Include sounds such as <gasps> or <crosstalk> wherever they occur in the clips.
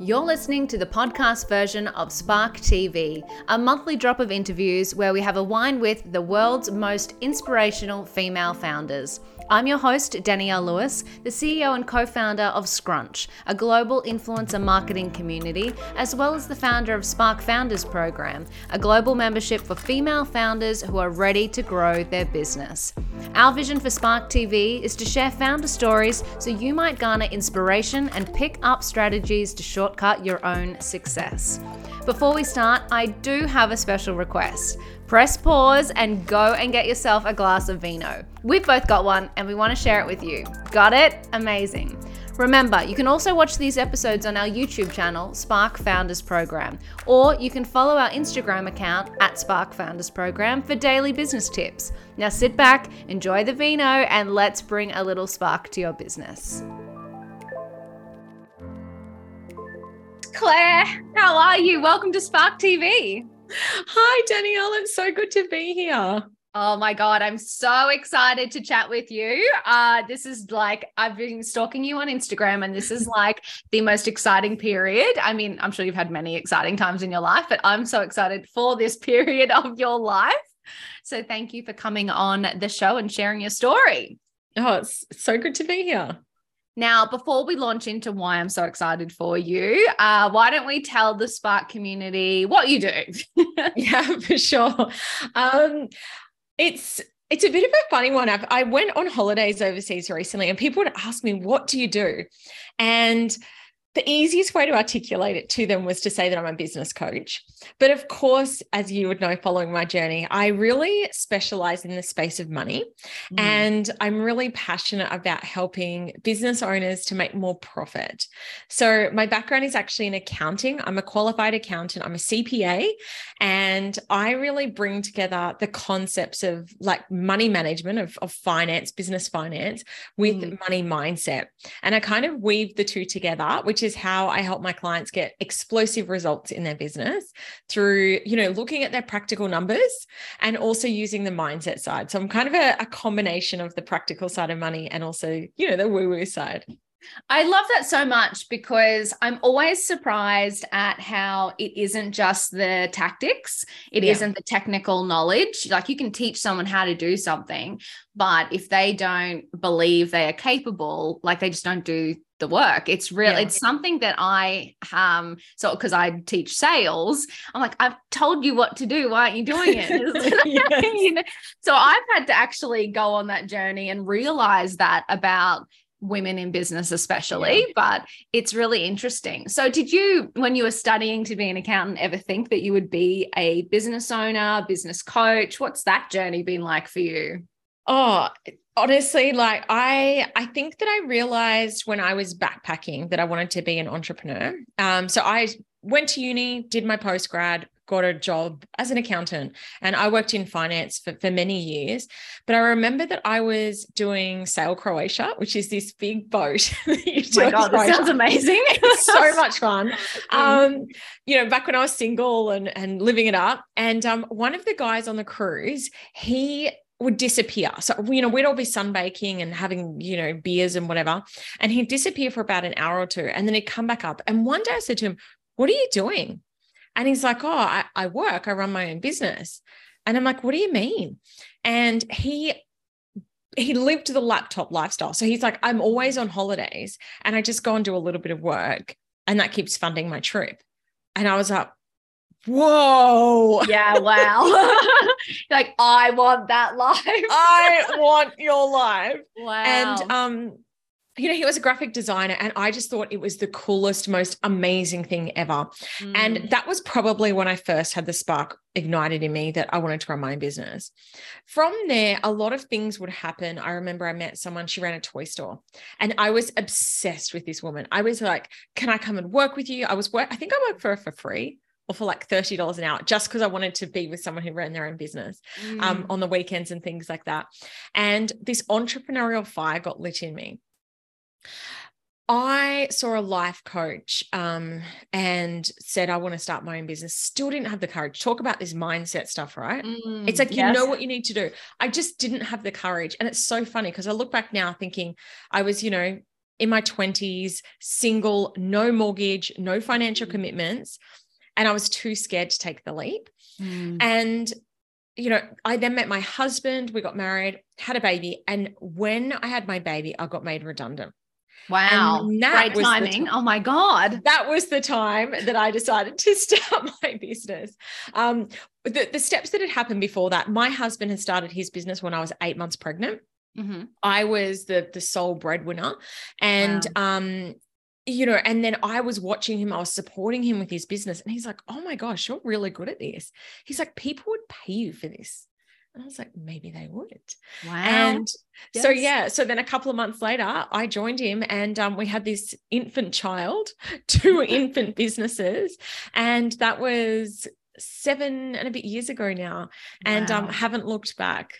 You're listening to the podcast version of Spark TV, a monthly drop of interviews where we have a wine with the world's most inspirational female founders. I'm your host, Danielle Lewis, the CEO and co founder of Scrunch, a global influencer marketing community, as well as the founder of Spark Founders Program, a global membership for female founders who are ready to grow their business. Our vision for Spark TV is to share founder stories so you might garner inspiration and pick up strategies to shortcut your own success. Before we start, I do have a special request press pause and go and get yourself a glass of vino. We've both got one and we want to share it with you. Got it? Amazing. Remember, you can also watch these episodes on our YouTube channel, Spark Founders Program, or you can follow our Instagram account at Spark Founders Program for daily business tips. Now sit back, enjoy the vino, and let's bring a little spark to your business. Clare, how are you? Welcome to Spark TV. Hi, Danielle. It's so good to be here. Oh my God, I'm so excited to chat with you. Uh, this is like, I've been stalking you on Instagram, and this is like the most exciting period. I mean, I'm sure you've had many exciting times in your life, but I'm so excited for this <laughs> period of your life. So thank you for coming on the show and sharing your story. Oh, it's so good to be here. Now, before we launch into why I'm so excited for you, uh, why don't we tell the Spark community what you do? <laughs> yeah, for sure. Um, it's it's a bit of a funny one. I've, I went on holidays overseas recently, and people would ask me, "What do you do?" And the easiest way to articulate it to them was to say that I'm a business coach. But of course, as you would know following my journey, I really specialize in the space of money. Mm. And I'm really passionate about helping business owners to make more profit. So, my background is actually in accounting. I'm a qualified accountant, I'm a CPA, and I really bring together the concepts of like money management, of, of finance, business finance, with mm. money mindset. And I kind of weave the two together, which is how I help my clients get explosive results in their business through, you know, looking at their practical numbers and also using the mindset side. So I'm kind of a, a combination of the practical side of money and also, you know, the woo woo side. I love that so much because I'm always surprised at how it isn't just the tactics, It yeah. not the technical knowledge. Like you can teach someone how to do something, but if they don't believe they are capable, like they just don't do the work. It's real. Yeah. It's something that I um so because I teach sales, I'm like I've told you what to do. Why aren't you doing it? <laughs> <laughs> you know? So I've had to actually go on that journey and realize that about women in business especially yeah. but it's really interesting so did you when you were studying to be an accountant ever think that you would be a business owner business coach what's that journey been like for you oh honestly like i i think that i realized when i was backpacking that i wanted to be an entrepreneur. Um so i went to uni did my post grad got a job as an accountant and i worked in finance for, for many years. But i remember that i was doing Sail Croatia which is this big boat <laughs> that oh my God, that sounds amazing. <laughs> It's so much fun. Um you know back when i was single and and living it up. And um one of the guys on the cruise he would disappear. So, you know, we'd all be sunbaking and having, you know, beers and whatever. And he'd disappear for about an hour or two. And then he'd come back up. And one day I said to him, What are you doing? And he's like, Oh, I, I work, I run my own business. And I'm like, What do you mean? And he he lived the laptop lifestyle. So he's like, I'm always on holidays and I just go and do a little bit of work and that keeps funding my trip. And I was like, whoa. <laughs> Yeah, wow. <laughs> like, I want that life. I <laughs> want your life. Wow. And um, you know, he was a graphic designer, and I just thought it was the coolest, most amazing thing ever. Mm. And that was probably when I first had the spark ignited in me that I wanted to run my own business. From there, a lot of things would happen. I remember I met someone, she ran a toy store, and I was obsessed with this woman. I was like, Can I come and work with you? I was work, I think I worked for her for free or for like $30 an hour just because I wanted to be with someone who ran their own business um, mm. um, on the weekends and things like that. And this entrepreneurial fire got lit in me. I saw a life coach um, and said, I want to start my own business. Still didn't have the courage. Talk about this mindset stuff, right? Mm, it's like, yes. you know what you need to do. I just didn't have the courage. And it's so funny because I look back now thinking I was, you know, in my 20s, single, no mortgage, no financial Mm. commitments. And I was too scared to take the leap. Mm. And, you know, I then met my husband, we got married, had a baby. And when I had my baby, I got made redundant. Wow. Great timing. time- Oh my God. That was the time that I decided to <laughs> start my business. Um, the, the steps that had happened before that, my husband had started his business when I was eight months pregnant. Mhm. I was the the sole breadwinner, and um, you know, and then I was watching him. I was supporting him with his business, and he's like, "Oh my gosh, you're really good at this." He's like, "People would pay you for this," and I was like, "Maybe they would." Wow. And so yeah, so then a couple of months later, I joined him, and um, we had this infant child, <laughs> two <laughs> infant businesses, and that was seven and a bit years ago now, and um, haven't looked back.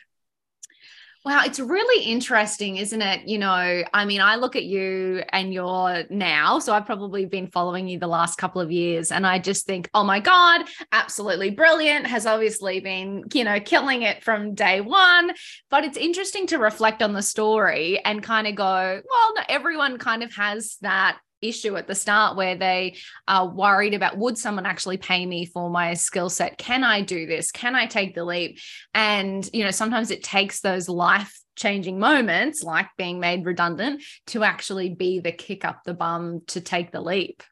Wow, it's really interesting, isn't it? You know, I mean, I look at you and you're now, so I've probably been following you the last couple of years, and I just think, oh my God, absolutely brilliant, has obviously been, you know, killing it from day one. But it's interesting to reflect on the story and kind of go, well, not everyone kind of has that issue at the start where they are worried about would someone actually pay me for my skill set? Can i do this? Can i take the leap? And you know sometimes it takes those life changing moments like being made redundant to actually be the kick up the bum to take the leap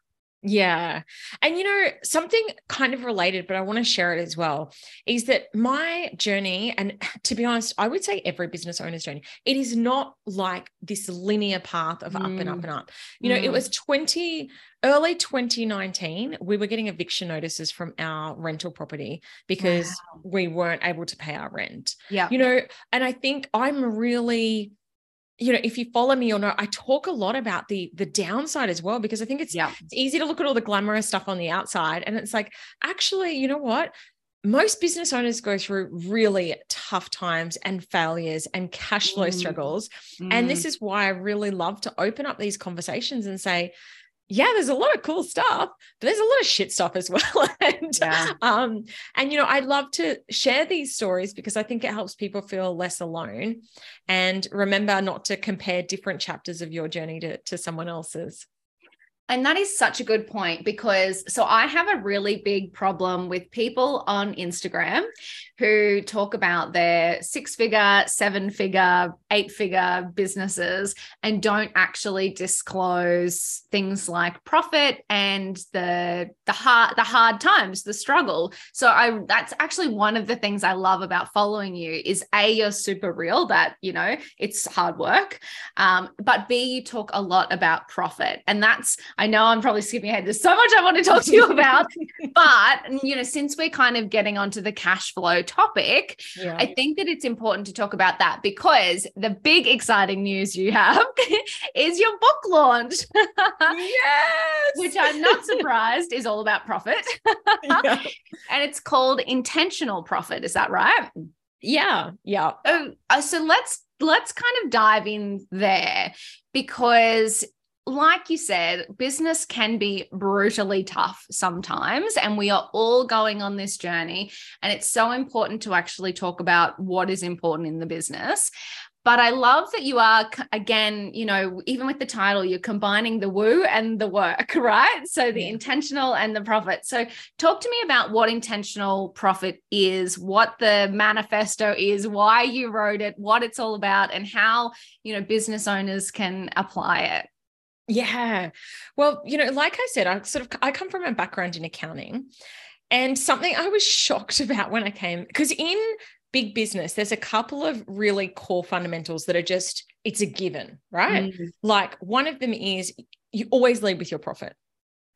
Yeah. And you know, something kind of related, but I want to share it as well, is that my journey, and <laughs> to be honest, I would say every business owner's journey, it is not like this linear path of up and up Mm. and up. You know, it Mm. was 20, early 2019, we were getting eviction notices from our rental property because we weren't able to pay our rent. yeah You know, and I think I'm really you know if you follow me or not i talk a lot about the the downside as well because i think it's yeah. it's easy to look at all the glamorous stuff on the outside and it's like actually you know what? Most business owners go through really tough times and failures and cash flow Mm. struggles. And this is why i really love to open up these conversations and say yeah there's a lot of cool stuff but there's a lot of shit stuff as <laughs> well and Yeah. um and you know i love to share these stories because i think it helps people feel less alone and remember not to compare different chapters of your journey to, to someone else's And that is such a good point because so I have a really big problem with people on Instagram who talk about their six figure, seven figure, eight figure businesses and don't actually disclose things like profit and the the hard the hard times, the struggle. So I that's actually one of the things I love about following you is a you're super real that you know it's hard work um, but B, you talk a lot about profit. And that's, I know I'm probably skipping ahead. There's so much I want to talk to you about. <laughs> but, you know, since we're kind of getting onto the cash flow topic, yeah I think that it's important to talk about that because the big exciting news you have <laughs> is your book launch, yes which I'm not surprised is all about profit. <laughs> yeah. and it's called Intentional Profit. Is that right? yeah yeah Oh, uh, so let's let's kind of dive in there because like you said business can be brutally tough sometimes and we are all going on this journey and it's so important to actually talk about what is important in the business but I love that you are again, you know, even with the title, you're combining the woo and the work, <laughs> right? So the Yeah. intentional and the profit. So talk to me about what intentional profit is, what the manifesto is, why you wrote it, what it's all about, and how, you know, business owners can apply it. Yeah. Well, you know, like I said, I sort of I come from a background in accounting. And something I was <laughs> shocked about when I came, because in big business, there's a couple of really core fundamentals that are just, it's a given, right? Mm. Like one of them is you always lead with your profit.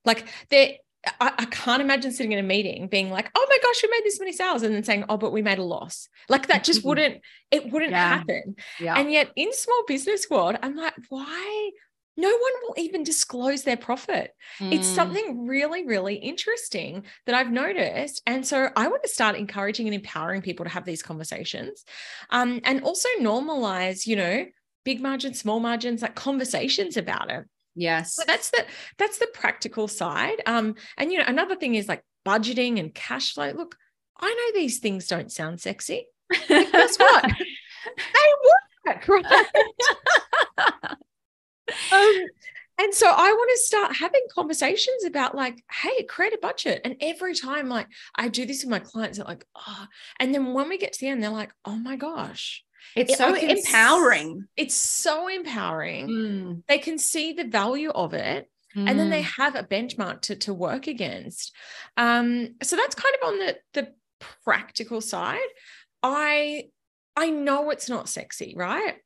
Like there, I, I can't imagine sitting in a meeting being like, oh my gosh, we made this many sales, and then saying, oh, but we made a loss. Like that just <laughs> wouldn't, it wouldn't Yeah. happen. Yeah. And yet in small business world, I'm like, why? No one will even disclose their profit. It's Mm. something really, really interesting that I've noticed. And so I want to start encouraging and empowering people to have these conversations um, and also normalize, you know, big margins, small margins, like conversations about it. Yes. So that's the that's the practical side. Um, and you know, another thing is like budgeting and cash flow. Look, I know these things don't sound sexy. Guess what? <laughs> they work, right? <laughs> um, and so I want to start having conversations about like, hey, create a budget. And every time, like, I do this with my clients, they're like, oh, and then when we get to the end, they're like, oh my gosh. It's it, so empowering. It's so empowering. Mm. They can see the value of it. Mm. And then they mm. have a benchmark to, to work against. Um, so that's kind of on the, the practical side. I I know it's not sexy, right?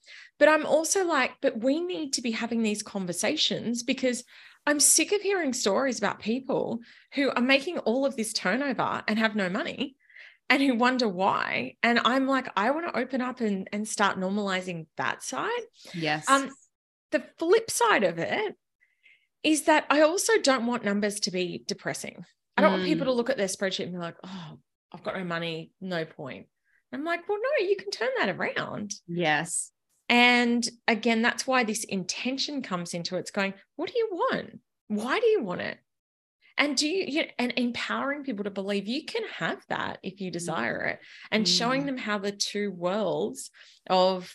But I'm also like, but we need to be having these conversations because I'm sick of hearing stories about people who are making all of this turnover and have no money and who wonder why. And I'm like, I want to open up and, and start normalizing that side. Yes. Um, the flip side of it is that I also don't want numbers to be depressing. I don't mm. want people to mm. look at their spreadsheet and be like, oh, I've got no money, no point. I'm like, well, no, you can turn that around. Yes. And again, that's why this intention comes into it. It's going, what do you want? Why do you want it? And do you, you know, and empowering people to believe you can have that if you mm. desire it, and mm. showing them how the two worlds of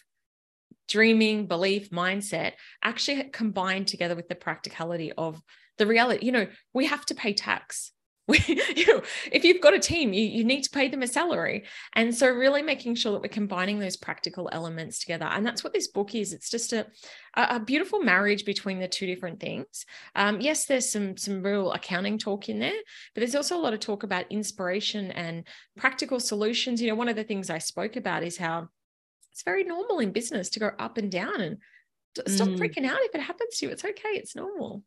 dreaming, belief, mindset actually combine together with the practicality of the reality. You know, we have to pay tax. <laughs> You know, if you've got a team, you, you need to pay them a salary. And so really making sure that we're combining those practical elements together. And that's what this book is. It's just a, a beautiful marriage between the two different things. Um, yes, there's some some real accounting talk in there, but there's also a lot of talk about inspiration and practical solutions. You know, one of the things I spoke about is how it's very normal in business to go up and down and stop mm. freaking out if it happens to you. It's okay. It's normal.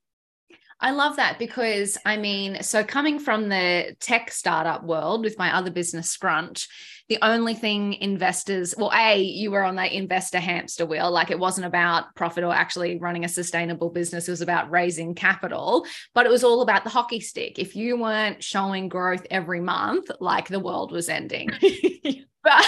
I love that because I mean, so coming from the tech startup world with my other business, Scrunch, the only thing investors, well, A, you were on that investor hamster wheel. Like it wasn't about profit or actually running a sustainable business. It was about raising capital, but it was all about the hockey stick. If you weren't showing growth every month, like the world was ending. <laughs> <laughs> But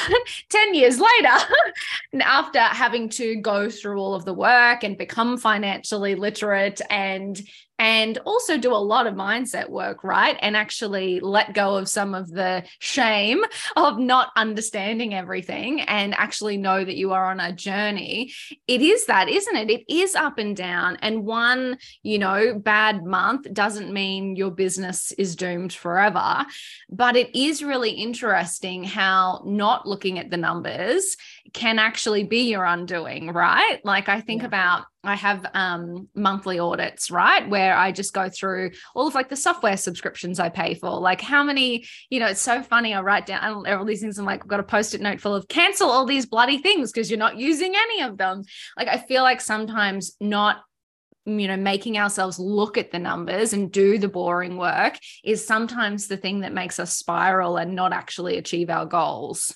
10 years later, <laughs> after having to go through all of the work and become financially literate and and also do a lot of mindset work, right? And actually let go of some of the shame of not understanding everything and actually know that you are on a journey. It is that, isn't it? It is up and down. And one, you know, bad month doesn't mean your business is doomed forever. But it is really interesting how not looking at the numbers can actually be your undoing, right? Like I think yeah. about I have um, monthly audits, right? Where I just go through all of like the software subscriptions I pay for. Like how many, you know, it's so funny. I write down all these things. I'm like, I've got a post-it note full of cancel all these bloody things because you're not using any of them. Like I feel like sometimes not you know making ourselves look at the numbers and do the boring work is sometimes the thing that makes us spiral and not actually achieve our goals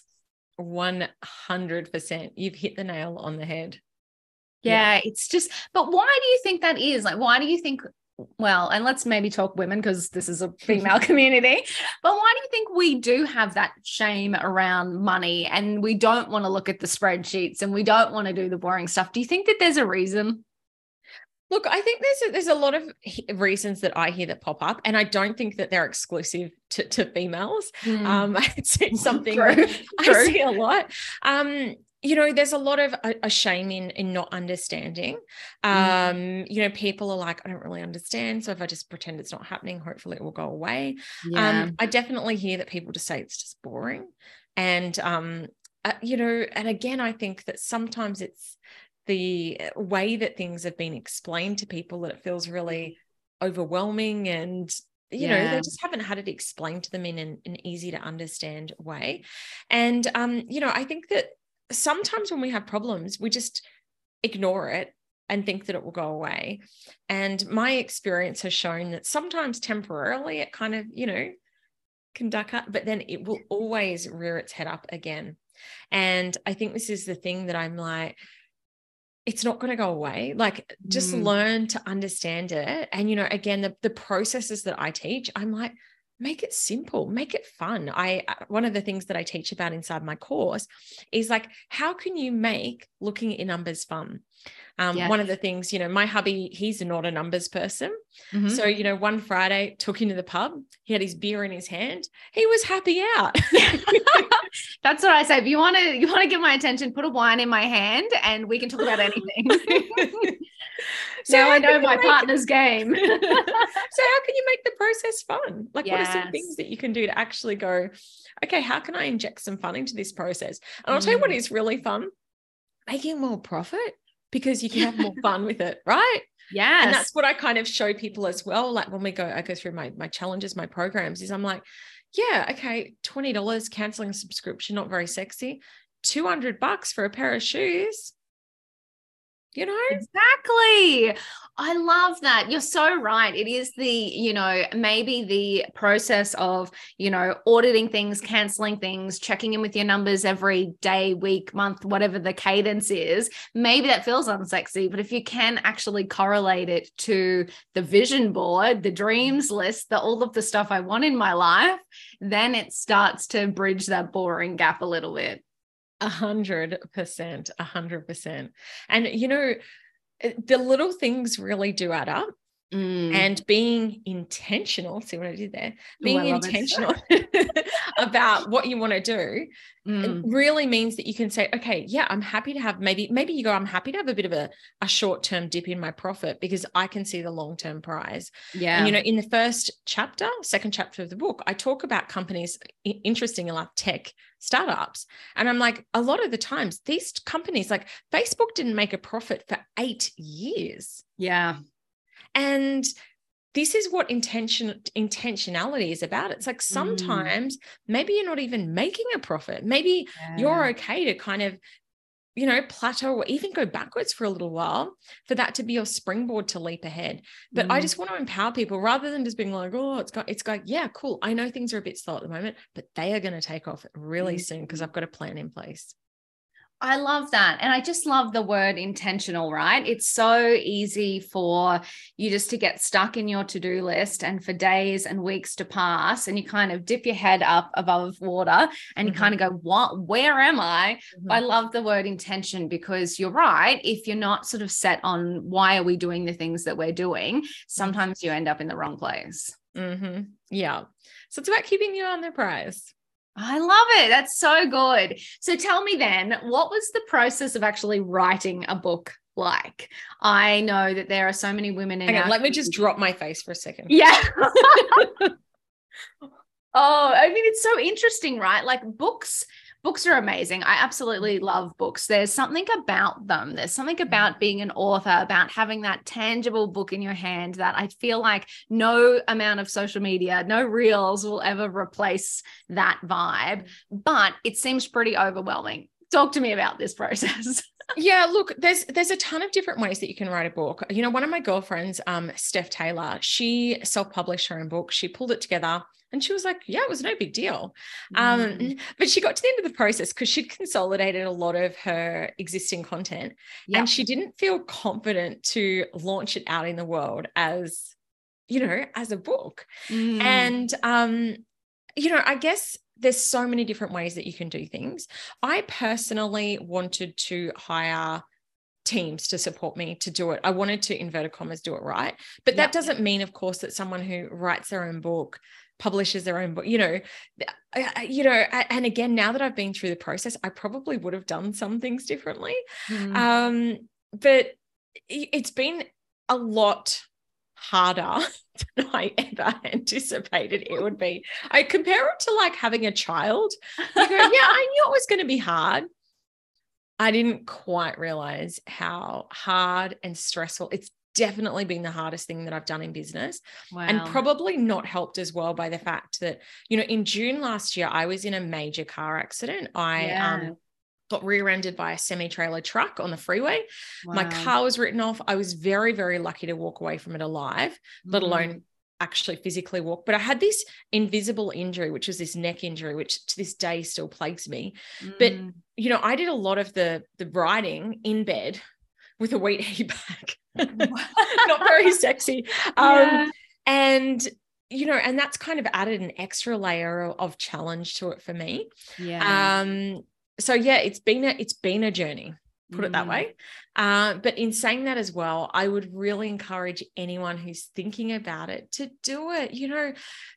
100% you've hit the nail on the head yeah, yeah, it's just, but why do you think that is? Like, why do you think, well, and let's maybe talk women because this is a <laughs> female community, but why do you think we do have that shame around money and we don't want to look at the spreadsheets and we don't want to do the boring stuff? Do you think that there's a reason? Look, I think there's a, there's a lot of reasons that I hear that pop up, and I don't think that they're exclusive to, to females. Mm. Um, <laughs> it's something True. I True. see a lot. Um, you know there's a lot of a, a shame in in not understanding mm. um mm. you know people are like i don't really understand so if i just pretend it's not happening hopefully it will go away yeah. um i definitely hear that people just say it's just boring and um uh, you know and again i think that sometimes it's the way that things have been explained to people that it feels really overwhelming and you yeah. know they just haven't had it explained to them in an, an easy to understand way and um you know i think that sometimes when we have problems, we just ignore it and think that it will go away. And my experience has shown that sometimes temporarily it kind of, you know, can duck up, but then it will always rear its head up again. And I think this is the thing that I'm like, it's not going to go away. Like, just mm. learn to understand it. And, you know, again, the, the processes that I teach, I'm like, make it simple make it fun i uh, one of the things that i teach about inside my course is like how can you make looking at your numbers fun Um, yes. One of the things, you know, my hubby, he's not a numbers person. Mm-hmm. So, you know, one Friday took him to the pub. He had his beer in his hand. He was happy out. <laughs> <laughs> That's what I say. If you want to, you want to get my attention, put a wine in my hand, and we can talk about anything. <laughs> so now I know my partner's game. so how can you make the process fun? Like, yes. what are some things that you can do to actually go, okay, how can I inject some fun into this process? And I'll mm. tell you what mm. really fun: making more profit because you can have more fun with it, right? Yeah. And that's what I kind of show people as well. Like when we go, I go through my my challenges, my programs, is I'm like, yeah, okay, $20 canceling a subscription, not very sexy. 200 bucks for a pair of shoes you know? Exactly. I love that. You're so right. It is the you know maybe the process of you know auditing things canceling things checking in with your numbers every day week month whatever the cadence is. Maybe that feels unsexy but if you can actually correlate it to the vision board the dreams list the all of the stuff i want in my life then it starts to bridge that boring gap a little bit a hundred percent, a hundred percent. And you know, eh, the little things really do add up. Mm. And being intentional, see what I did there? Being Ooh, intentional <laughs> about what you want to do mm. really means that you can say, okay, yeah, I'm happy to have maybe, maybe you go, I'm happy to have a bit of a, a short-term dip in my profit because I can see the long-term prize. Yeah. And you know, in the first chapter, second chapter of the book, I talk about companies, interesting enough, tech startups. And I'm like, a lot of the times, these companies, like Facebook didn't make a profit for eight years. Yeah. And this is what intention intentionality is about it's like mm. sometimes mm. maybe you're not even making a profit maybe yeah. you're okay to kind of you know plateau or even go backwards for a little while for that to be your springboard to leap ahead but mm. i just want to empower people rather than just being like oh it's got it's got yeah cool i know things are a bit slow at the moment but they are going to take off really mm. soon because i've got a plan in place I love that. And I just love the word intentional, right? It's so easy for you just to get stuck in your to do list and for days and weeks to pass. And you kind of dip your head up above water and mm-hmm. you kind of go, What? Where am I? Mm-hmm. I love the word intention because you're right. If you're not sort of set on why are we doing the things that we're doing, mm-hmm. sometimes you end up in the wrong place. Mm-hmm. Yeah. So it's about keeping you on the prize. I love it. That's so good. So tell me then, what was the process of actually writing a book like? I know that there are so many women in. Hang on, let me just drop my face for a second. Yeah. <laughs> oh, I mean, it's so interesting, right? Like books books are amazing. I absolutely love books. There's something about them. There's something mm-hmm. about being an author, about having that tangible book in your hand that I feel like no amount of social media, no reels will ever replace that vibe. But it seems pretty overwhelming. Talk to me about this process. <laughs> yeah look there's there's a ton of different ways that you can write a book you know one of my girlfriends um Steph Taylor she self-published her own book she pulled it together and she was like, yeah, it was no big deal. Um, mm. Um, but she got to the end of the process because she'd consolidated a lot of her existing content and she didn't feel confident to launch it out in the world as, you know, as a book. Mm. And, um, you know, I guess there's so many different ways that you can do things. I personally wanted to hire teams to support me to do it. I wanted to inverted commas do it right. But that doesn't mean, of course, that someone who writes their own book publishes their own book you know you know and again now that i've been through the process i probably would have done some things differently mm. um but it's been a lot harder <laughs> than i ever anticipated it would be i compare it to like having a child you go <laughs> yeah i knew it was going to be hard I didn't quite realize how hard and stressful it's definitely been the hardest thing that I've done in business. Wow. And probably not helped as well by the fact that, you know, in June last year, I was in a major car accident. I yeah. um, got rear-ended by a semi-trailer truck on the freeway. Wow. My car was written off. I was very, very lucky to walk away from it alive, mm. let alone actually physically walk. But I had this invisible injury, which was this neck injury, which to this day still plagues me. Mm. But you know, I did a lot of the the writing in bed with a weight <laughs> hay bag. <laughs> Not very sexy. Um, yeah. And you know, and that's kind of added an extra layer of challenge to it for me. Yeah. Um, so yeah, it's been a it's been a journey put it that Mm. way. Uh, but in saying that as well, I would really encourage anyone who's thinking about it to do it. You know,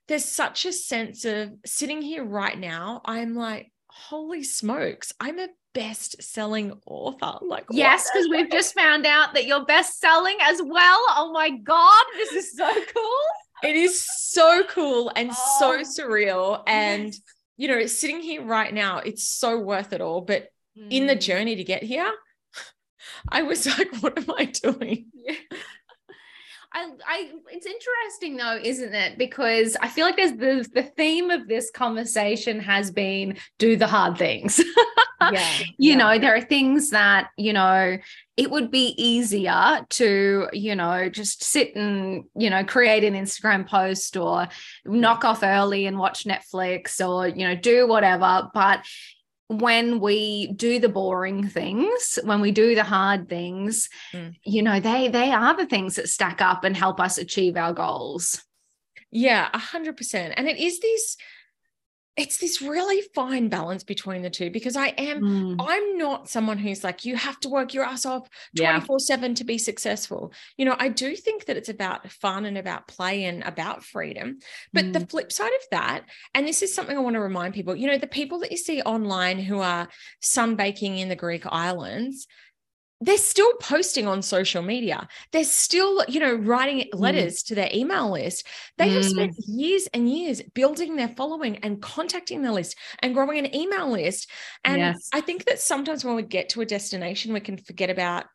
there's such a sense of sitting here right now. I'm like, holy smokes, I'm a best selling author. Like, Yes, because we've just found out that you're best selling as well. Oh my God, this is so cool. it is so cool and Oh, so surreal. And, Yes. You know, sitting here right now, it's so worth it all. But in the Mm. journey to get here, <laughs> I was like, <laughs> what am I doing? I, I, it's interesting though, isn't it? Because I feel like there's the the theme of this conversation has been do the hard things. <laughs> Yeah. you know, there are things that you know it would be easier to you know just sit and you know create an Instagram post or knock off early and watch Netflix or you know do whatever, but when we do the boring things when we do the hard things Mm. you know they they are the things that stack up and help us achieve our goals Yeah, a hundred percent. And it is this, it's this really fine balance between the two because I am, Mm, I'm not someone who's like, you have to work your ass off Yeah. 24 7 to be successful. You know, I do think that it's about fun and about play and about freedom. But the flip side of that, and this is something I want to remind people, you know, the people that you see online who are sunbaking in the Greek islands, they're still posting on social media. They're still, you know, writing letters to their email list. They have Mm. spent years and years building their following and contacting their list and growing an email list. And Yes. I think that sometimes when we get to a destination, we can forget about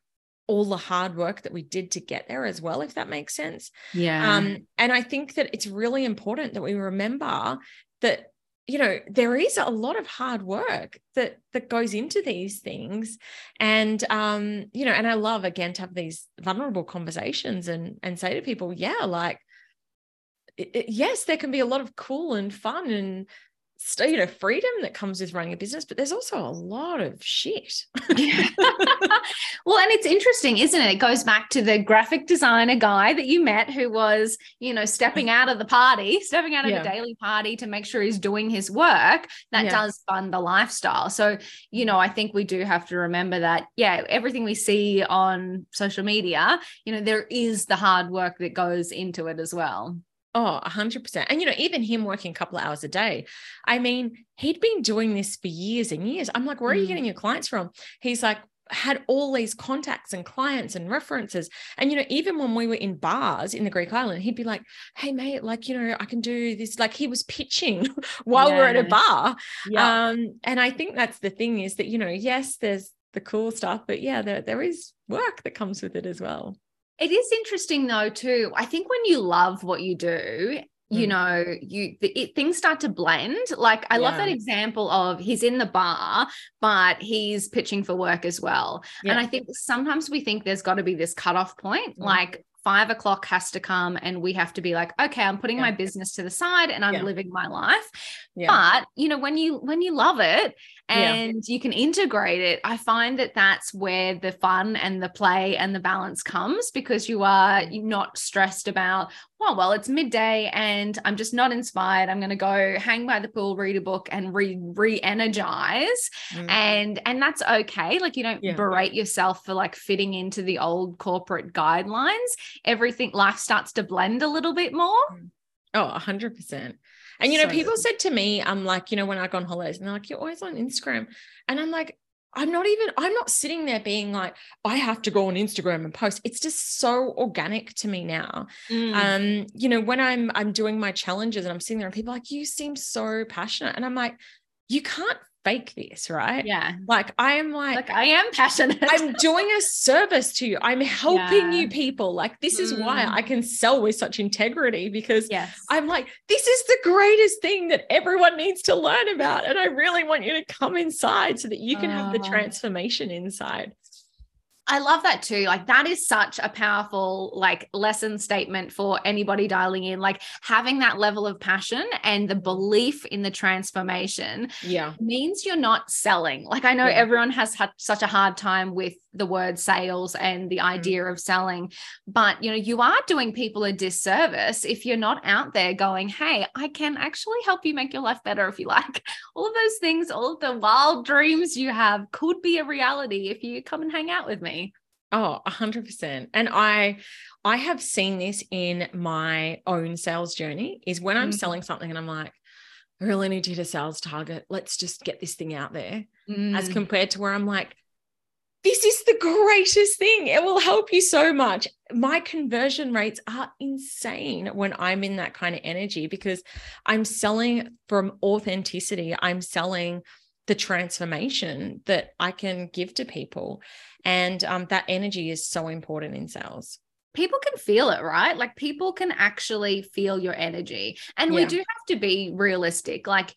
all the hard work that we did to get there as well, if that makes sense. yeah Um, and I think that it's really important that we remember that you know there is a lot of hard work that that goes into these things. And um you know and i love again to have these vulnerable conversations and and say to people yeah like it- it- yes there can be a lot of cool and fun and you know freedom that comes with running a business but there's also a lot of shit <laughs> well, and it's interesting, isn't it? It goes back to the graphic designer guy that you met who was, you know, stepping out of the party, stepping out of Yeah. the daily party to make sure he's doing his work. That Yeah. does fund the lifestyle. So, you know, I think we do have to remember that, yeah, everything we see on social media, you know, there is the hard work that goes into it as well. Oh, a hundred percent. And you know, even him working a couple of hours a day. I mean, he'd been doing this for years and years. I'm like, where are you Mm. getting your clients from? He's like, had all these contacts and clients and references. And you know, even when we were in bars in the Greek island, he'd be like, Hey mate, like, you know, I can do this. Like he was pitching <laughs> while we're at a Yeah. bar. Um, and I think that's the thing is that, you know, yes, there's the cool stuff, but yeah, there, there is work that comes with it as well. It is interesting though too. I think when you love what you do, you Mm. know, you the, it, things start to blend. Like I love that example of he's in the bar, but he's pitching for work as well. And I think sometimes we think there's got to be this cutoff point, Mm. like five o'clock has to come, and we have to be like, okay, I'm putting Yeah. my business to the side and I'm Yeah. living my life. Yeah. But you know, when you when you love it Yeah. and you can integrate it, I find that that's where the fun and the play and the balance comes because you are not stressed about, oh well, it's midday and I'm just not inspired. I'm going to go hang by the pool, read a book, and re re-energize Mm. and and that's okay like you don't Yeah. berate yourself for like fitting into the old corporate guidelines everything life starts to blend a little bit more Oh, a hundred percent. And you know, So people good. said to me, I'm like, you know, when I go on holidays, and they're like, you're always on Instagram. And I'm like, I'm not even, I'm not sitting there being like, I have to go on Instagram and post. It's just so organic to me now. Mm. Um, you know, when I'm I'm doing my challenges and I'm sitting there and people are like, you seem so passionate. And I'm like, you can't fake this, right? yeah Like I am like, like i am passionate I'm <laughs> doing a service to you. I'm helping Yeah. you people. Like this is why Mm. I can sell with such integrity because yes I'm like, this is the greatest thing that everyone needs to learn about. And I really want you to come inside so that you can have the Oh. transformation inside. I love that too. Like that is such a powerful like lesson statement for anybody dialing in. Like having that level of passion and the mm-hmm. belief in the transformation Yeah. means you're not selling. Like I know Yeah. everyone has had such a hard time with the word sales and the idea of selling but you know you are doing people a disservice if you're not out there going hey i can actually help you make your life better if you like <laughs> all of those things all of the wild dreams you have could be a reality if you come and hang out with me Oh, 100%. And I I have seen this in my own sales journey is when I'm mm. selling something and I'm like I really need to hit a sales target. Let's just get this thing out there. Mm. As compared to where I'm like this is the greatest thing. It will help you so much. My conversion rates are insane when I'm in that kind of energy because I'm selling from authenticity. I'm selling the transformation that I can give to people. And um, that energy is so important in sales. People can feel it, right? Like people can actually feel your energy. And yeah. we do have to be realistic. Like,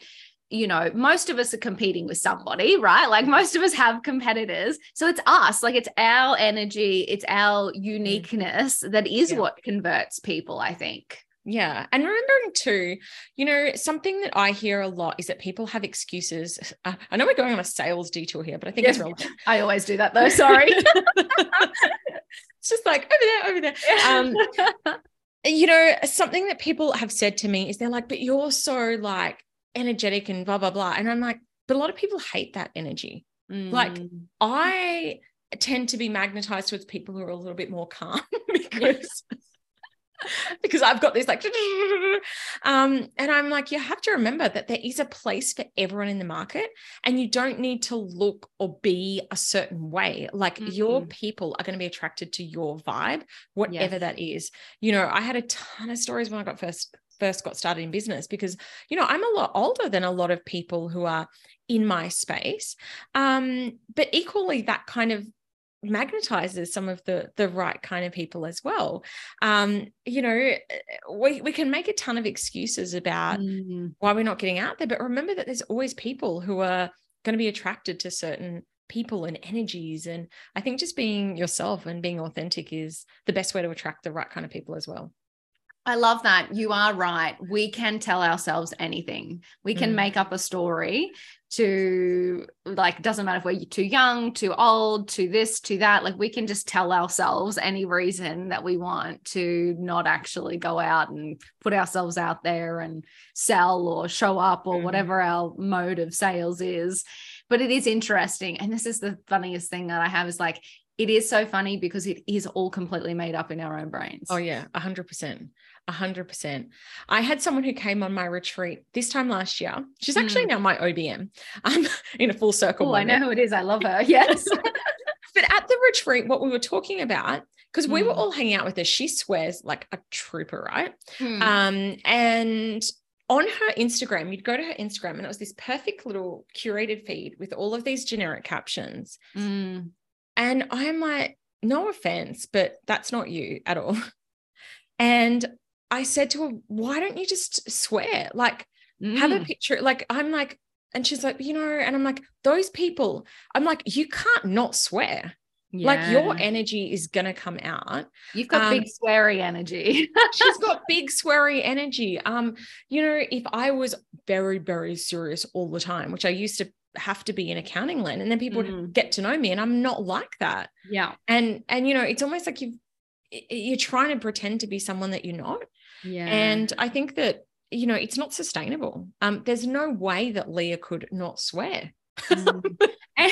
you know, most of us are competing with somebody, right? Like most of us have competitors. So it's us, like it's our energy, it's our uniqueness that is yeah. what converts people, I think. Yeah. And remembering too, you know, something that I hear a lot is that people have excuses. Uh, I know we're going on a sales detour here, but I think yeah. it's relevant. <laughs> I always do that though. Sorry. <laughs> it's just like over there, over there. Um, <laughs> you know, something that people have said to me is they're like, but you're so like energetic and blah, blah, blah. And I'm like, but a lot of people hate that energy. Mm. Like I tend to be magnetized towards people who are a little bit more calm <laughs> because <laughs> because I've got this like, <laughs> um, and I'm like, you have to remember that there is a place for everyone in the market, and you don't need to look or be a certain way. Like mm-hmm. your people are going to be attracted to your vibe, whatever yes. that is. You know, I had a ton of stories when I got first first got started in business because you know i'm a lot older than a lot of people who are in my space um, but equally that kind of magnetizes some of the the right kind of people as well um you know we, we can make a ton of excuses about mm. why we're not getting out there but remember that there's always people who are going to be attracted to certain people and energies and i think just being yourself and being authentic is the best way to attract the right kind of people as well I love that. You are right. We can tell ourselves anything. We can mm. make up a story to like doesn't matter if we're too young, too old, to this, to that. Like we can just tell ourselves any reason that we want to not actually go out and put ourselves out there and sell or show up or mm. whatever our mode of sales is. But it is interesting. And this is the funniest thing that I have is like it is so funny because it is all completely made up in our own brains. Oh yeah, 100%. 100%. I had someone who came on my retreat this time last year. She's actually mm. now my OBM. I'm <laughs> in a full circle. Oh, I know who it is. I love her. <laughs> Yes. <laughs> but at the retreat, what we were talking about, because mm. we were hmm. all hanging out with her, she swears like a trooper, right? Mm. Um, and on her Instagram, you'd go to her Instagram and it was this perfect little curated feed with all of these generic captions. Mm. And I'm like, no offense, but that's not you at all. And I said to her, why don't you just swear? Like, mm. have a mm. picture. Like, I'm like, and she's like, you know, and I'm like, those people, I'm like, you can't not swear. Yeah. Like your energy is gonna come out. You've got um, big sweary energy. <laughs> she's got big sweary energy. Um, you know, if I was very, very serious all the time, which I used to have to be in accounting land, and then people mm. would get to know me, and I'm not like that. Yeah. And and you know, it's almost like you've you're trying to pretend to be someone that you're not. Yeah. And I think that, you know, it's not sustainable. Um, there's no way that Leah could not swear. mm. <laughs> and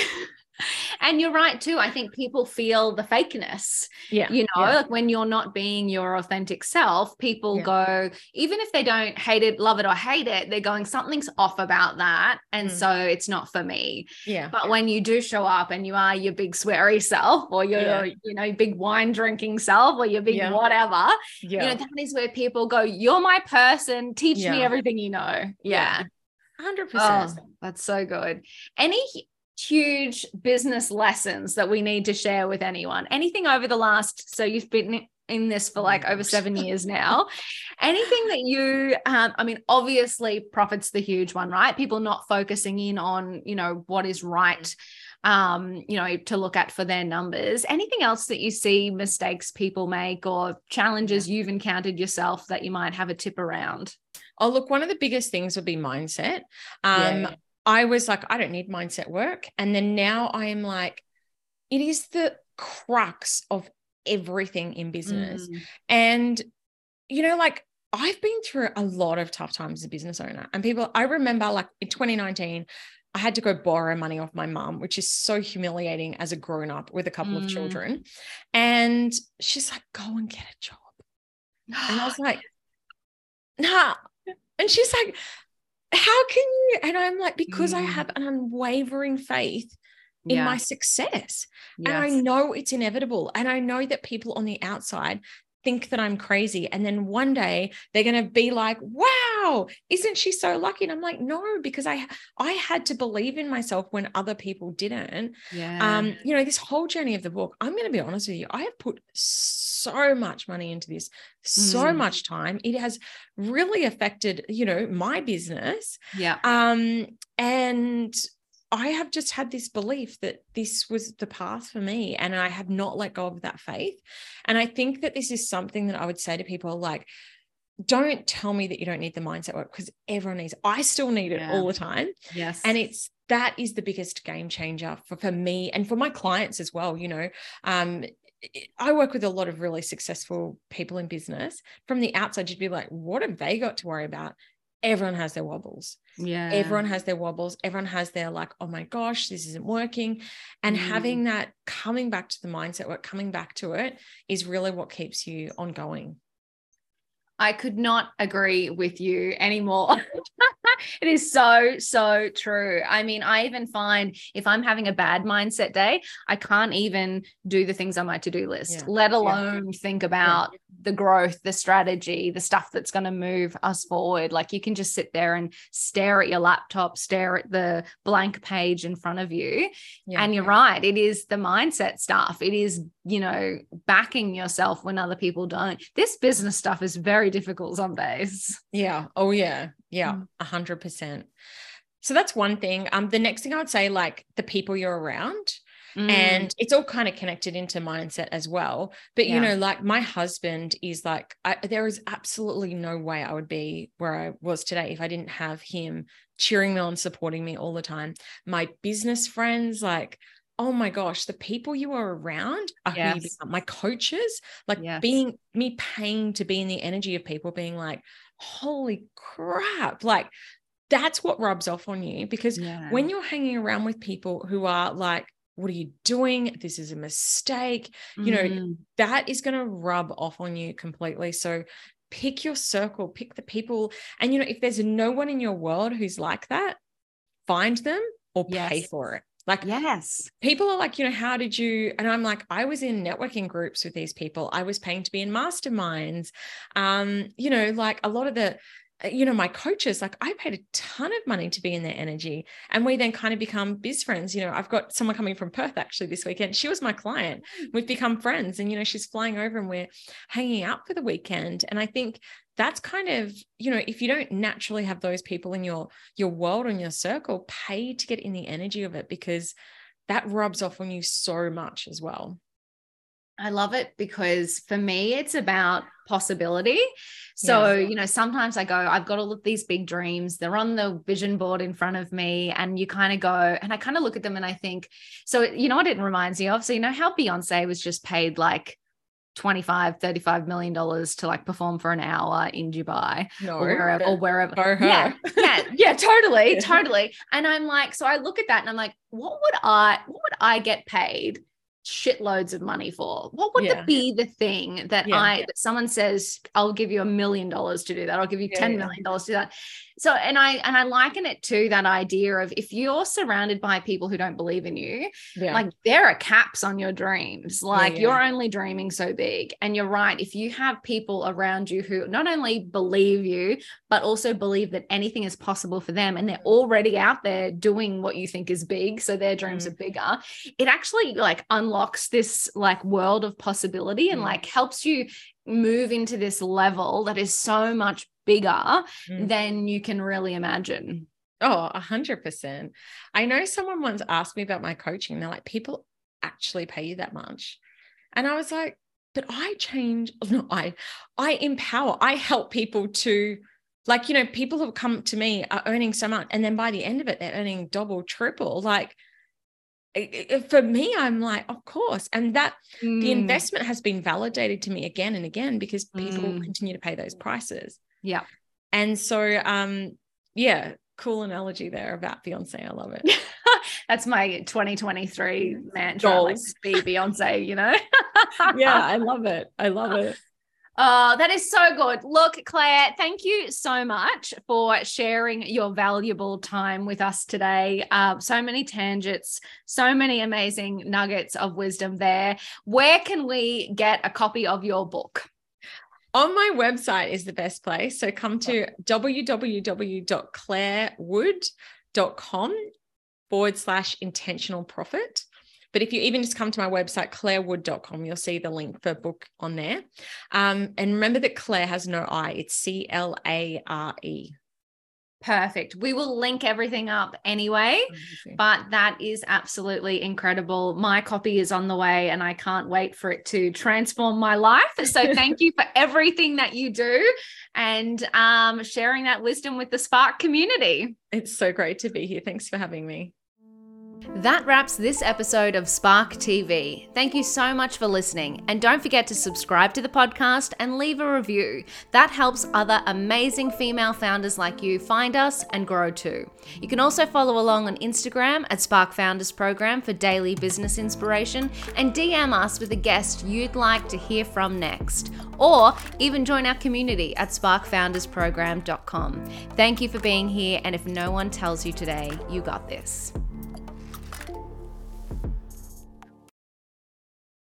you're right too i think people feel the fakeness yeah you know yeah. like when you're not being your authentic self people yeah. go even if they don't hate it love it or hate it they're going something's off about that and mm. so it's not for me yeah but when you do show up and you are your big sweary self or your yeah. you know big wine drinking self or your big whatever you know that is where people go you're my person teach me everything you know yeah 100%. Oh, that's so good. Any huge business lessons that we need to share with anyone? Anything over the last, so you've been in this for like over seven years now. Anything that you, um, I mean, obviously, profit's the huge one, right? People not focusing in on, you know, what is right, um, you know, to look at for their numbers. Anything else that you see mistakes people make or challenges you've encountered yourself that you might have a tip around? Oh, look, one of the biggest things would be mindset. Um, yeah. I was like, I don't need mindset work. And then now I am like, it is the crux of everything in business. Mm. And, you know, like I've been through a lot of tough times as a business owner. And people, I remember like in 2019, I had to go borrow money off my mom, which is so humiliating as a grown up with a couple mm. of children. And she's like, go and get a job. And I was <gasps> like, nah. And she's like, how can you? And I'm like, because mm. I have an unwavering faith in yeah. my success. Yes. And I know it's inevitable. And I know that people on the outside think that I'm crazy. And then one day they're going to be like, wow, isn't she so lucky? And I'm like, no, because I, I had to believe in myself when other people didn't. Yeah. Um, you know, this whole journey of the book, I'm going to be honest with you. I have put so much money into this, so mm. much time. It has really affected, you know, my business. Yeah. Um, and I have just had this belief that this was the path for me and I have not let go of that faith. And I think that this is something that I would say to people like, don't tell me that you don't need the mindset work because everyone needs I still need it yeah. all the time. Yes. And it's that is the biggest game changer for, for me and for my clients as well. You know, um, I work with a lot of really successful people in business. From the outside, you'd be like, what have they got to worry about? Everyone has their wobbles. Yeah. Everyone has their wobbles. Everyone has their like, oh my gosh, this isn't working. And mm. having that coming back to the mindset work, coming back to it is really what keeps you ongoing. I could not agree with you anymore. <laughs> it is so, so true. I mean, I even find if I'm having a bad mindset day, I can't even do the things on my to do list, yeah. let alone yeah. think about yeah. The growth, the strategy, the stuff that's going to move us forward. Like you can just sit there and stare at your laptop, stare at the blank page in front of you. And you're right. It is the mindset stuff. It is, you know, backing yourself when other people don't. This business stuff is very difficult some days. Yeah. Oh, yeah. Yeah, mm. a hundred percent. So that's one thing. Um, the next thing I would say, like the people you're around. Mm. And it's all kind of connected into mindset as well. But yeah. you know, like my husband is like, I, there is absolutely no way I would be where I was today if I didn't have him cheering me on, supporting me all the time. My business friends, like, oh my gosh, the people you are around are yes. who you become. My coaches, like yes. being me paying to be in the energy of people being like, holy crap, like that's what rubs off on you because yeah. when you're hanging around with people who are like, what are you doing? This is a mistake. You know, mm. that is going to rub off on you completely. So pick your circle, pick the people. And, you know, if there's no one in your world who's like that, find them or yes. pay for it. Like, yes, people are like, you know, how did you? And I'm like, I was in networking groups with these people. I was paying to be in masterminds. Um, you know, like a lot of the, you know, my coaches, like I paid a ton of money to be in their energy. And we then kind of become biz friends. You know, I've got someone coming from Perth actually this weekend. She was my client. Mm. We've become friends. And, you know, she's flying over and we're hanging out for the weekend. And I think that's kind of you know if you don't naturally have those people in your your world and your circle pay to get in the energy of it because that rubs off on you so much as well I love it because for me, it's about possibility. So, yeah. you know, sometimes I go, I've got all of these big dreams. They're on the vision board in front of me. And you kind of go, and I kind of look at them and I think, so, you know what it reminds me of? So, you know, how Beyonce was just paid like 25 35 million dollars to like perform for an hour in dubai no, or wherever or wherever yeah yeah yeah totally <laughs> totally and i'm like so i look at that and i'm like what would i what would i get paid shitloads of money for what would yeah. be the thing that yeah. i that someone says i'll give you a million dollars to do that i'll give you 10 million dollars to do that so and i and i liken it to that idea of if you're surrounded by people who don't believe in you yeah. like there are caps on your dreams like yeah, yeah. you're only dreaming so big and you're right if you have people around you who not only believe you but also believe that anything is possible for them and they're already out there doing what you think is big so their dreams mm. are bigger it actually like unlocks this like world of possibility and mm. like helps you move into this level that is so much bigger mm. than you can really imagine. Oh, a hundred percent. I know someone once asked me about my coaching. They're like, people actually pay you that much. And I was like, but I change, <laughs> no, I I empower, I help people to like, you know, people who come to me are earning so much. And then by the end of it, they're earning double, triple. Like for me, I'm like, of course. And that Mm. the investment has been validated to me again and again because people Mm. continue to pay those prices. Yeah. And so, um, yeah, cool analogy there about Beyonce. I love it. <laughs> That's my 2023 mantra. Like be Beyonce, you know? <laughs> yeah, I love it. I love it. Oh, that is so good. Look, Clare, thank you so much for sharing your valuable time with us today. Uh, so many tangents, so many amazing nuggets of wisdom there. Where can we get a copy of your book? On my website is the best place. So come to www.clarewood.com forward slash intentional profit. But if you even just come to my website, clarewood.com, you'll see the link for book on there. Um, and remember that Clare has no I, it's C L A R E. Perfect. We will link everything up anyway, but that is absolutely incredible. My copy is on the way and I can't wait for it to transform my life. So <laughs> thank you for everything that you do and um, sharing that wisdom with the Spark community. It's so great to be here. Thanks for having me. That wraps this episode of Spark TV. Thank you so much for listening. And don't forget to subscribe to the podcast and leave a review. That helps other amazing female founders like you find us and grow too. You can also follow along on Instagram at Spark Founders Program for daily business inspiration and DM us with a guest you'd like to hear from next. Or even join our community at sparkfoundersprogram.com. Thank you for being here. And if no one tells you today, you got this.